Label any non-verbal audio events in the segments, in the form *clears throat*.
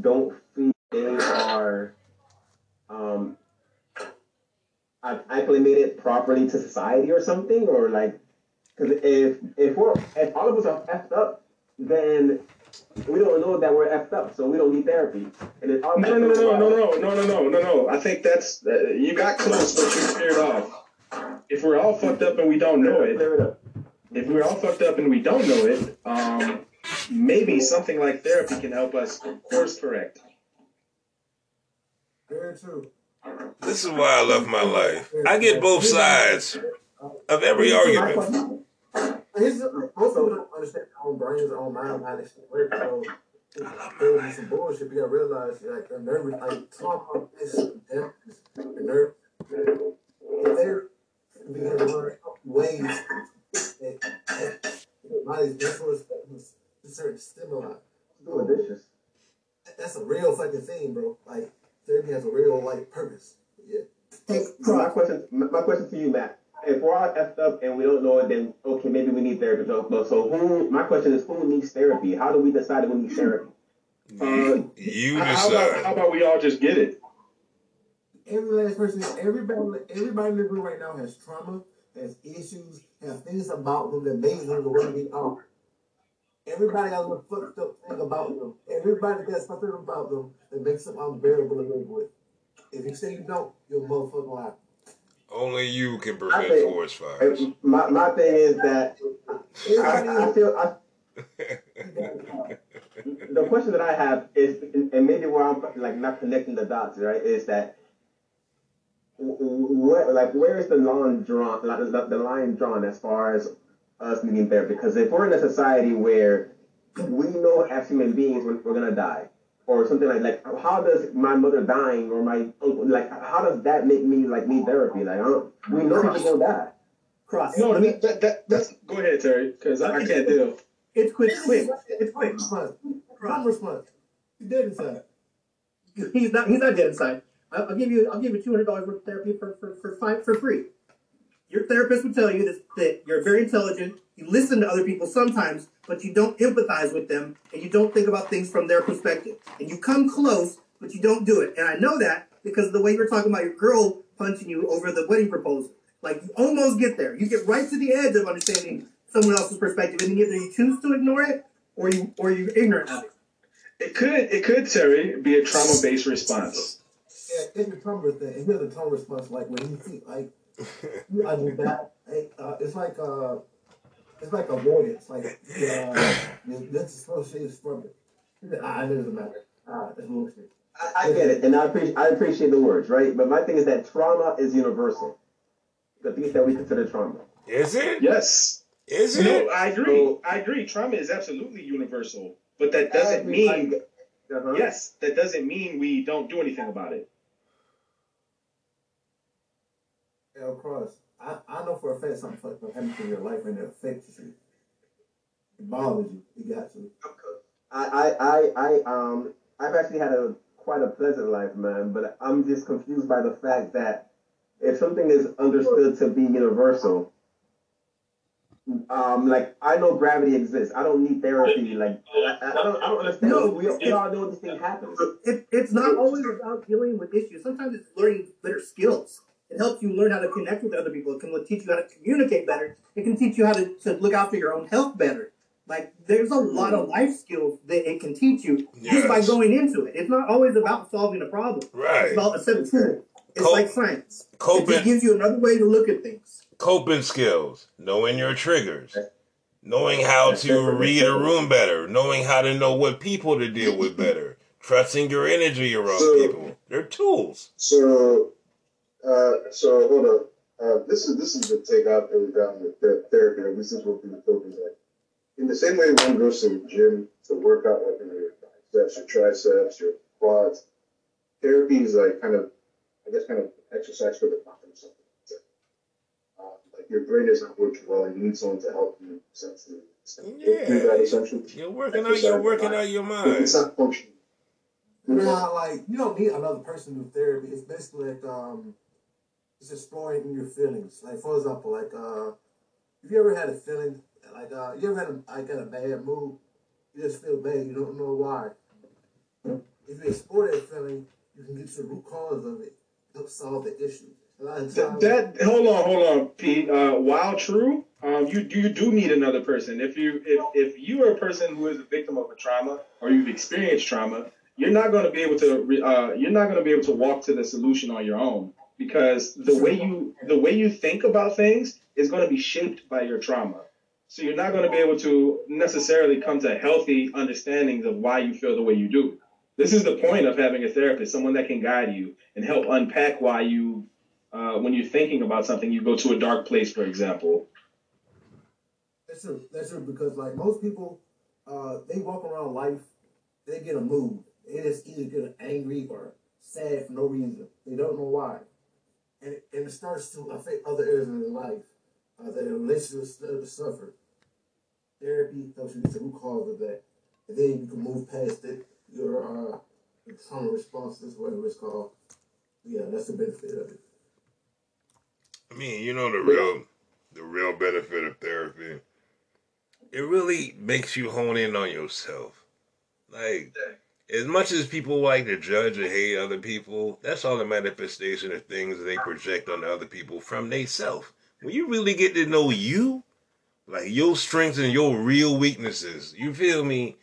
don't feel they are um, i acclimated properly to society or something, or like, because if if we're if all of us are effed up, then we don't know that we're effed up, so we don't need therapy. And it's no, no, no, no, no, no, no, no, no, no, no. I think that's uh, you got close, but you veered off. If we're all fucked up and we don't know it, if we're all fucked up and we don't know it, um, maybe something like therapy can help us course correct. Very true. This is why I love my life. I get both sides of every argument. Here's the, most people don't understand their own brains, their own mind, how this shit works. So there'll be some bullshit. You gotta realize, like, the nervous, like, talk is the nerve. They're begin to learn ways that, that the body's vessels That's a real fucking thing, bro. Like, therapy has a real, like, purpose. Yeah. Hey, my question, my question to you, Matt if we're all effed up and we don't know it, then okay, maybe we need therapy. But so who? My question is, who needs therapy? How do we decide who needs therapy? Uh, you decide. How about, how about we all just get it? Every last person, everybody, everybody living right now has trauma, has issues, has things about them that makes them the way they are. Everybody has a fucked up thing about them. Everybody got something about them that makes them unbearable to live with. If you say you don't, you're a motherfucking liar. Only you can prevent think, forest fires. My, my thing is that I, I feel I, *laughs* the question that I have is, and maybe where I'm like not connecting the dots, right? Is that where, like, where is the line drawn? Like, the, the line drawn as far as us needing therapy? Because if we're in a society where we know as human beings we're, we're gonna die, or something like like how does my mother dying or my uncle like how does that make me like need therapy? Like I don't, we know people gonna die. Cross. No, that, that, that, that's go ahead, Terry, because I, I can't deal. It's quick, quick. It's quick. Response. Cross response. He's dead inside. He's not. He's not dead inside. I'll, I'll give you. I'll give you two hundred dollars worth of therapy for for for five, for free. Your therapist would tell you this, that you're very intelligent. You listen to other people sometimes, but you don't empathize with them and you don't think about things from their perspective. And you come close, but you don't do it. And I know that because of the way you were talking about your girl punching you over the wedding proposal. Like you almost get there. You get right to the edge of understanding someone else's perspective, and then either you choose to ignore it or you or you're ignorant of it. It could it could Terry be a trauma based response. Yeah, it's the trauma thing. It's the trauma response. Like when you see like you I do that. Uh, it's like uh it's like avoidance. Like uh, that's associated from it. Ah, it doesn't matter. Ah, that's bullshit. I, I get it, and I appreciate I appreciate the words, right? But my thing is that trauma is universal. The things that we consider trauma. Is it? Yes. Is it? No, I agree. So, I agree. Trauma is absolutely universal, but that doesn't mean. Uh-huh. Yes, that doesn't mean we don't do anything about it. L Cross. I, I know for a fact something fucked up happened in your life and it affects you. It bothers you. It got you. I, I, I, um, I've actually had a quite a pleasant life, man. But I'm just confused by the fact that if something is understood to be universal, um, like I know gravity exists. I don't need therapy. Like I, I don't, I don't understand. No, we, we all know this thing happens. It, it's not always about dealing with issues. Sometimes it's learning better skills. It helps you learn how to connect with other people. It can teach you how to communicate better. It can teach you how to, to look after your own health better. Like there's a lot of life skills that it can teach you yes. just by going into it. It's not always about solving a problem. Right. It's about a set of tools. It's Cop- like science. Coping, it gives you another way to look at things. Coping skills, knowing your triggers, knowing how to read a room better, knowing how to know what people to deal with better, trusting your energy around so, people. They're tools. So uh, so hold on. Uh, this is this is the take I've really gotten with therapy. This is what people focus on. In the same way one goes to the gym to work out like your biceps, your triceps, your quads, therapy is like kind of, I guess, kind of exercise for the mind or something. Uh, like your brain isn't working well, and you need someone to help you essentially. Yeah, that essentially. You're working out. You're working out your mind. It's not functioning. Nah, like you don't need another person to do therapy. It's basically like um it's exploring your feelings. Like for example, like uh, if you ever had a feeling like uh, you ever had a, like got a bad mood, you just feel bad, you don't know why. If you explore that feeling, you can get to the root cause of it, help solve the issue. A lot of Th- times, that hold on, hold on, Pete. Uh, while true, um, you do you do need another person. If you if if you are a person who is a victim of a trauma or you've experienced trauma, you're not going to be able to re- uh, you're not going to be able to walk to the solution on your own because the way you the way you think about things is going to be shaped by your trauma. So you're not going to be able to necessarily come to healthy understandings of why you feel the way you do. This is the point of having a therapist, someone that can guide you and help unpack why you uh, when you're thinking about something, you go to a dark place, for example. That's true. That's true because like most people, uh, they walk around life, they get a mood. They just either get angry or sad for no reason. They don't know why, and it, and it starts to affect other areas of their life. Uh, their relationships start to suffer. Therapy helps you get to the root cause of that, and then you can move past it. Your uh, your trauma responses, whatever it's called. Yeah, that's the benefit of it. I mean, you know the real the real benefit of therapy. It really makes you hone in on yourself. Like as much as people like to judge and hate other people, that's all a manifestation of things they project on other people from they self. When you really get to know you, like your strengths and your real weaknesses, you feel me?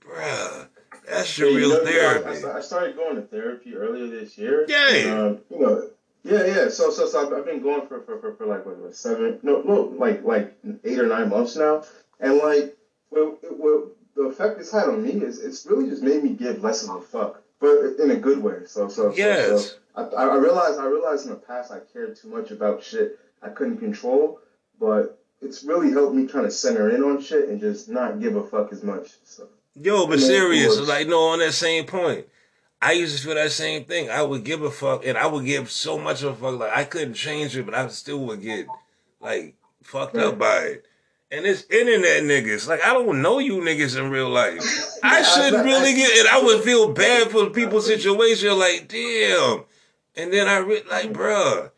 Bruh, that's your Yeah, you real know, therapy. I, I started going to therapy earlier this year. Yeah. And, um, you know, yeah, yeah. So, so, so I've, I've been going for, for, for, for like what, what, seven, no, no, like like eight or nine months now, and like, well, well, the effect it's had on me mm-hmm. is it's really just made me give less of a fuck, but in a good way. So, so, so, Yes. so I, I realized I realized in the past I cared too much about shit I couldn't control, but it's really helped me kind of center in on shit and just not give a fuck as much. So. Yo, but serious, it like no, on that same point. I used to feel that same thing. I would give a fuck, and I would give so much of a fuck. Like I couldn't change it, but I still would get like fucked up by it. And it's internet niggas. Like I don't know you niggas in real life. *laughs* I shouldn't really get, and I would feel bad for people's situation. Like damn. And then I re- like, bruh.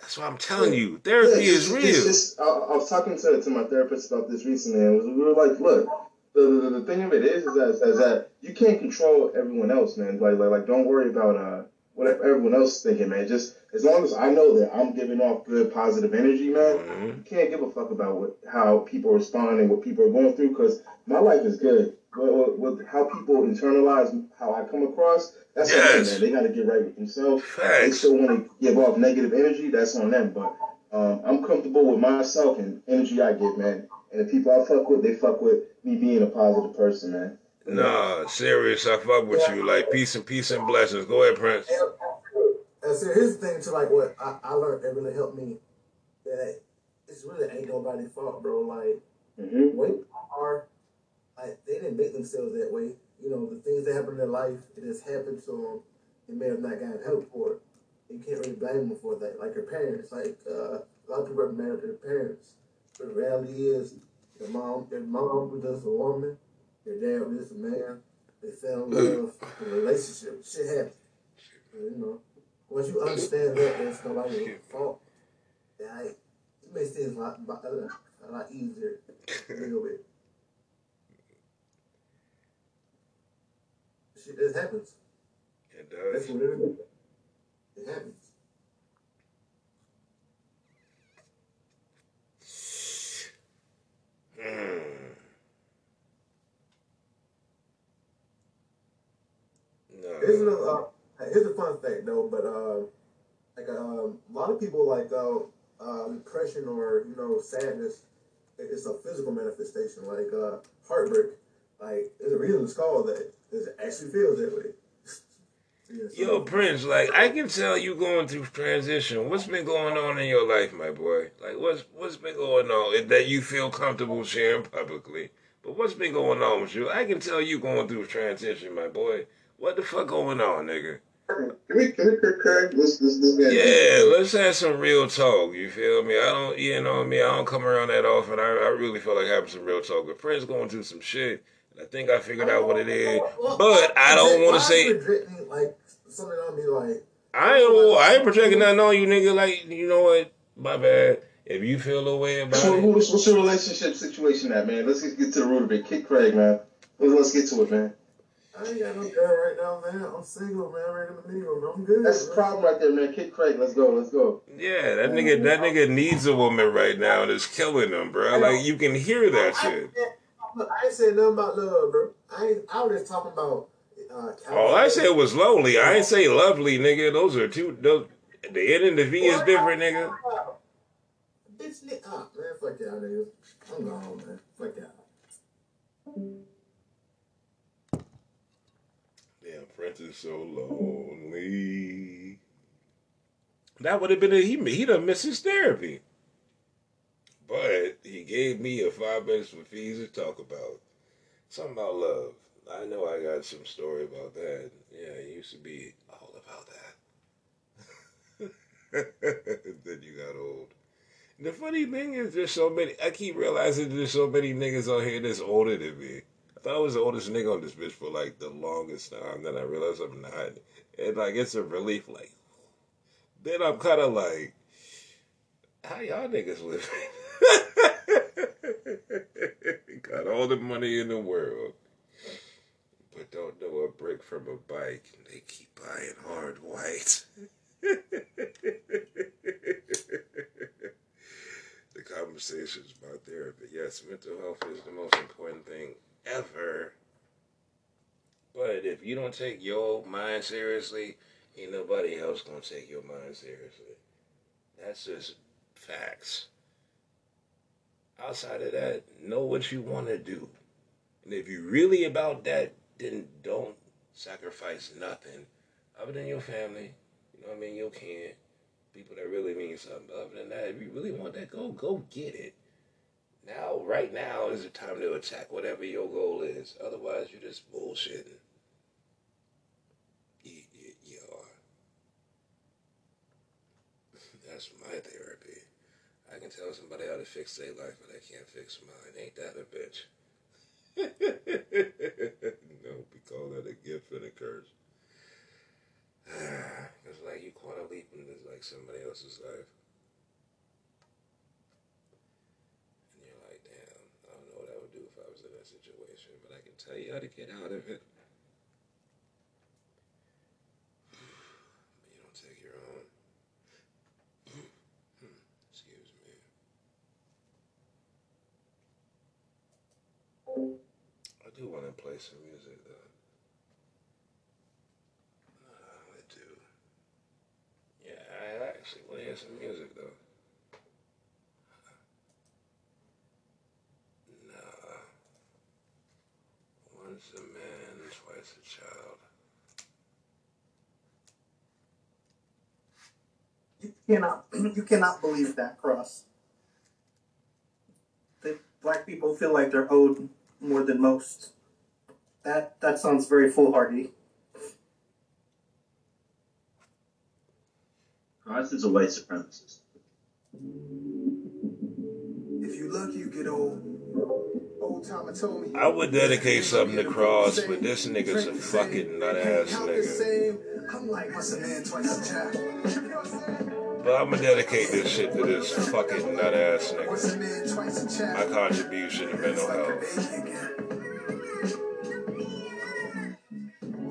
That's what I'm telling you. Therapy is real. Just, I, I was talking to, to my therapist about this recently, and we were like, look, the, the, the thing of it is, is that, is that you can't control everyone else, man. Like, like, like don't worry about uh, what everyone else is thinking, man. Just as long as I know that I'm giving off good, positive energy, man, Mhm. you can't give a fuck about what how people respond and what people are going through, because my life is good. With, with how people internalize how I come across, that's on them, man. They got to get right with themselves they Facts. still want to give off negative energy, that's on them. But um, I'm comfortable with myself and energy I give, man. And the people I fuck with, they fuck with me being a positive person, man. Nah, serious. I fuck with you. Like peace and peace and blessings. Go ahead, Prince. And so here's the thing to like what I, I learned that really helped me. That it's really ain't nobody's fault, bro. Like hmm way are like they didn't make themselves that way. You know, the things that happen in their life, it just happened to them. They may have not gotten help for it. You can't really blame them for that. Like their parents, like uh, a lot of people are mad at their parents. But the reality is, their mom, their mom was just a woman. Was just a man. They fell in love. The relationship, shit happened. You know, once you understand that, it's nobody's fault. Yeah, I, it makes things a lot, a lot easier to deal with. Shit just happens. It That's does. what it is. It happens. Mm. Here's No. a uh, here's a fun fact though, but uh, like um, a lot of people like uh, uh, depression or you know sadness, it's a physical manifestation. Like uh, heartbreak, like there's a reason it's called that. It actually feels that way. *laughs* Yo, Prince, like I can tell you going through transition. What's been going on in your life, my boy? Like what's what's been going on that you feel comfortable sharing publicly? But what's been going on with you? I can tell you going through transition, my boy. What the fuck going on, nigga? Can we, can we, Craig? Let's, let's, let's Yeah, let's have some real talk. You feel me? I don't, you know me. I don't come around that often. I, I really feel like having some real talk. But Prince going through some shit, and I think I figured out what it is. But I don't want to say. you like something on me like I ain't, I ain't projecting nothing on you, nigga. Like, you know what? My bad. If you feel a way about So, it, what's, what's your relationship situation at, man? Let's just get to the root of it. Kick Craig, man. Let's, let's get to it, man. I ain't got no girl right now, man. I'm single, man. I'm ready to meet. I'm good. That's the problem right there, man. Kid Craig, let's go, let's go. Yeah, that nigga, that nigga needs a woman right now, and it's killing him, bro. Like you can hear that I, shit. I, look, I ain't saying nothing about love, bro. I ain't. I was just talking about. Uh, All I said was lonely. I ain't say lovely, nigga. Those are two. Those, the N and the V is different, nigga. Bitch, nigga. Ah, man, fuck y'all niggas. I'm gone, man. Fuck Is so lonely. That would have been a, he. He done missed his therapy, but he gave me a five minutes for fees to talk about something about love. I know I got some story about that. Yeah, it used to be all about that. *laughs* then you got old. The funny thing is, there's so many. I keep realizing there's so many niggas out here that's older than me. I thought I was the oldest nigga on this bitch for like the longest time. Then I realized I'm not. And like, it's a relief. Like, then I'm kind of like, how y'all niggas living? *laughs* Got all the money in the world, but don't know a brick from a bike. And they keep buying hard white. *laughs* the conversations about therapy. Yes, mental health is the most important thing ever. But if you don't take your mind seriously, ain't nobody else gonna take your mind seriously. That's just facts. Outside of that, know what you want to do. And if you're really about that, then don't sacrifice nothing other than your family. You know what I mean? Your kid, people that really mean something. But other than that, if you really want that, go go get it. Now, right now is the time to attack whatever your goal is. Otherwise, you're just bullshitting. You, you, you are. *laughs* That's my therapy. I can tell somebody how to fix their life, but I can't fix mine. Ain't that a bitch? *laughs* no, we call that a gift and a curse. *sighs* it's like you caught a leap into like somebody else's life. And you're like, damn, I don't know what I would do if I was in that situation, but I can tell you how to get out of it. You don't take your own. Excuse me. I do want to play some music though. Uh, I do. Yeah, I actually want to hear some music though. Nah. Once a man, twice a child. You cannot, *clears throat* you cannot believe that, Cross. That black people feel like they're owed more than most. That that sounds very foolhardy. Christ is a white supremacist. If you lucky, you get old. Old timer told me. I would dedicate something to Cross, but this nigga's a fucking nut ass nigga. I'm like, what's a man twice a child? *laughs* You know what I'm? But I'm gonna dedicate this shit to this fucking nut ass nigga. a man twice a child? My contribution to mental It's like a health.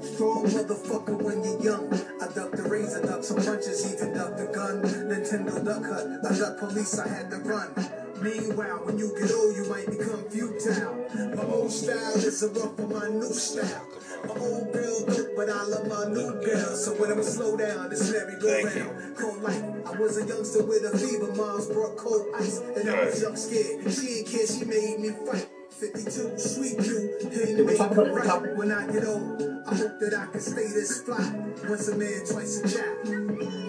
Strong motherfucker when you're young. I ducked the razor, ducked some punches, even ducked the gun. Nintendo Duck Hunt, I ducked police, I had to run. Meanwhile, when you get old, you might become futile. My old style is a rough for my new style. My old girl dope, but I love my new girl. So when I'm slow down, it's merry go round. Cold life. Was a youngster with a fever. Mom's brought cold ice, and I was jump scared. She ain't care, she made me fight. 52, sweet you, didn't make it right. When I get old, I hope that I can stay this fly. Once a man, twice a child.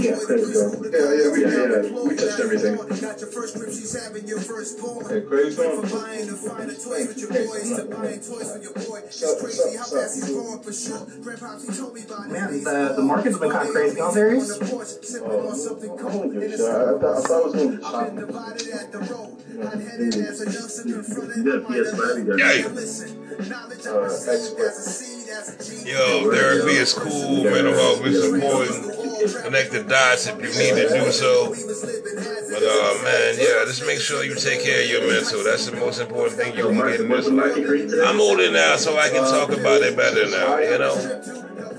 From mama's Yeah, boy to Chris, Yeah, yeah, we- college, yeah, yeah, we touched everything. you're. Got your first grip, she's having your first porn. Hey, Craig's Went on. from buying the finer toys with your boys to buying toys for your boy. It's Sup, crazy how fast he's growing for sure. Grandpops, he told me about his Man, the- the market's been kinda crazy nowadays. On the porch, sipping on something I cold. don't give In a the shit. I, I, thought, I thought I was gonna be I've been shopping. divided at the road. Hot-headed as a youngster confronted Yeah, my mind PS5 alone. guy. Yeah. Listen, knowledge I Uh, received as a seed, as a G. Yo, therapy is cool, mental health is important. Connect the dots if you need to do so. But uh, man, yeah, just make sure you take care of your mental. That's the most important thing you can get in this life. market rate today? I'm older now, so I can talk about it better now. You know.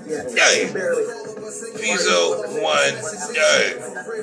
Yeah. Fizo one. Yeah.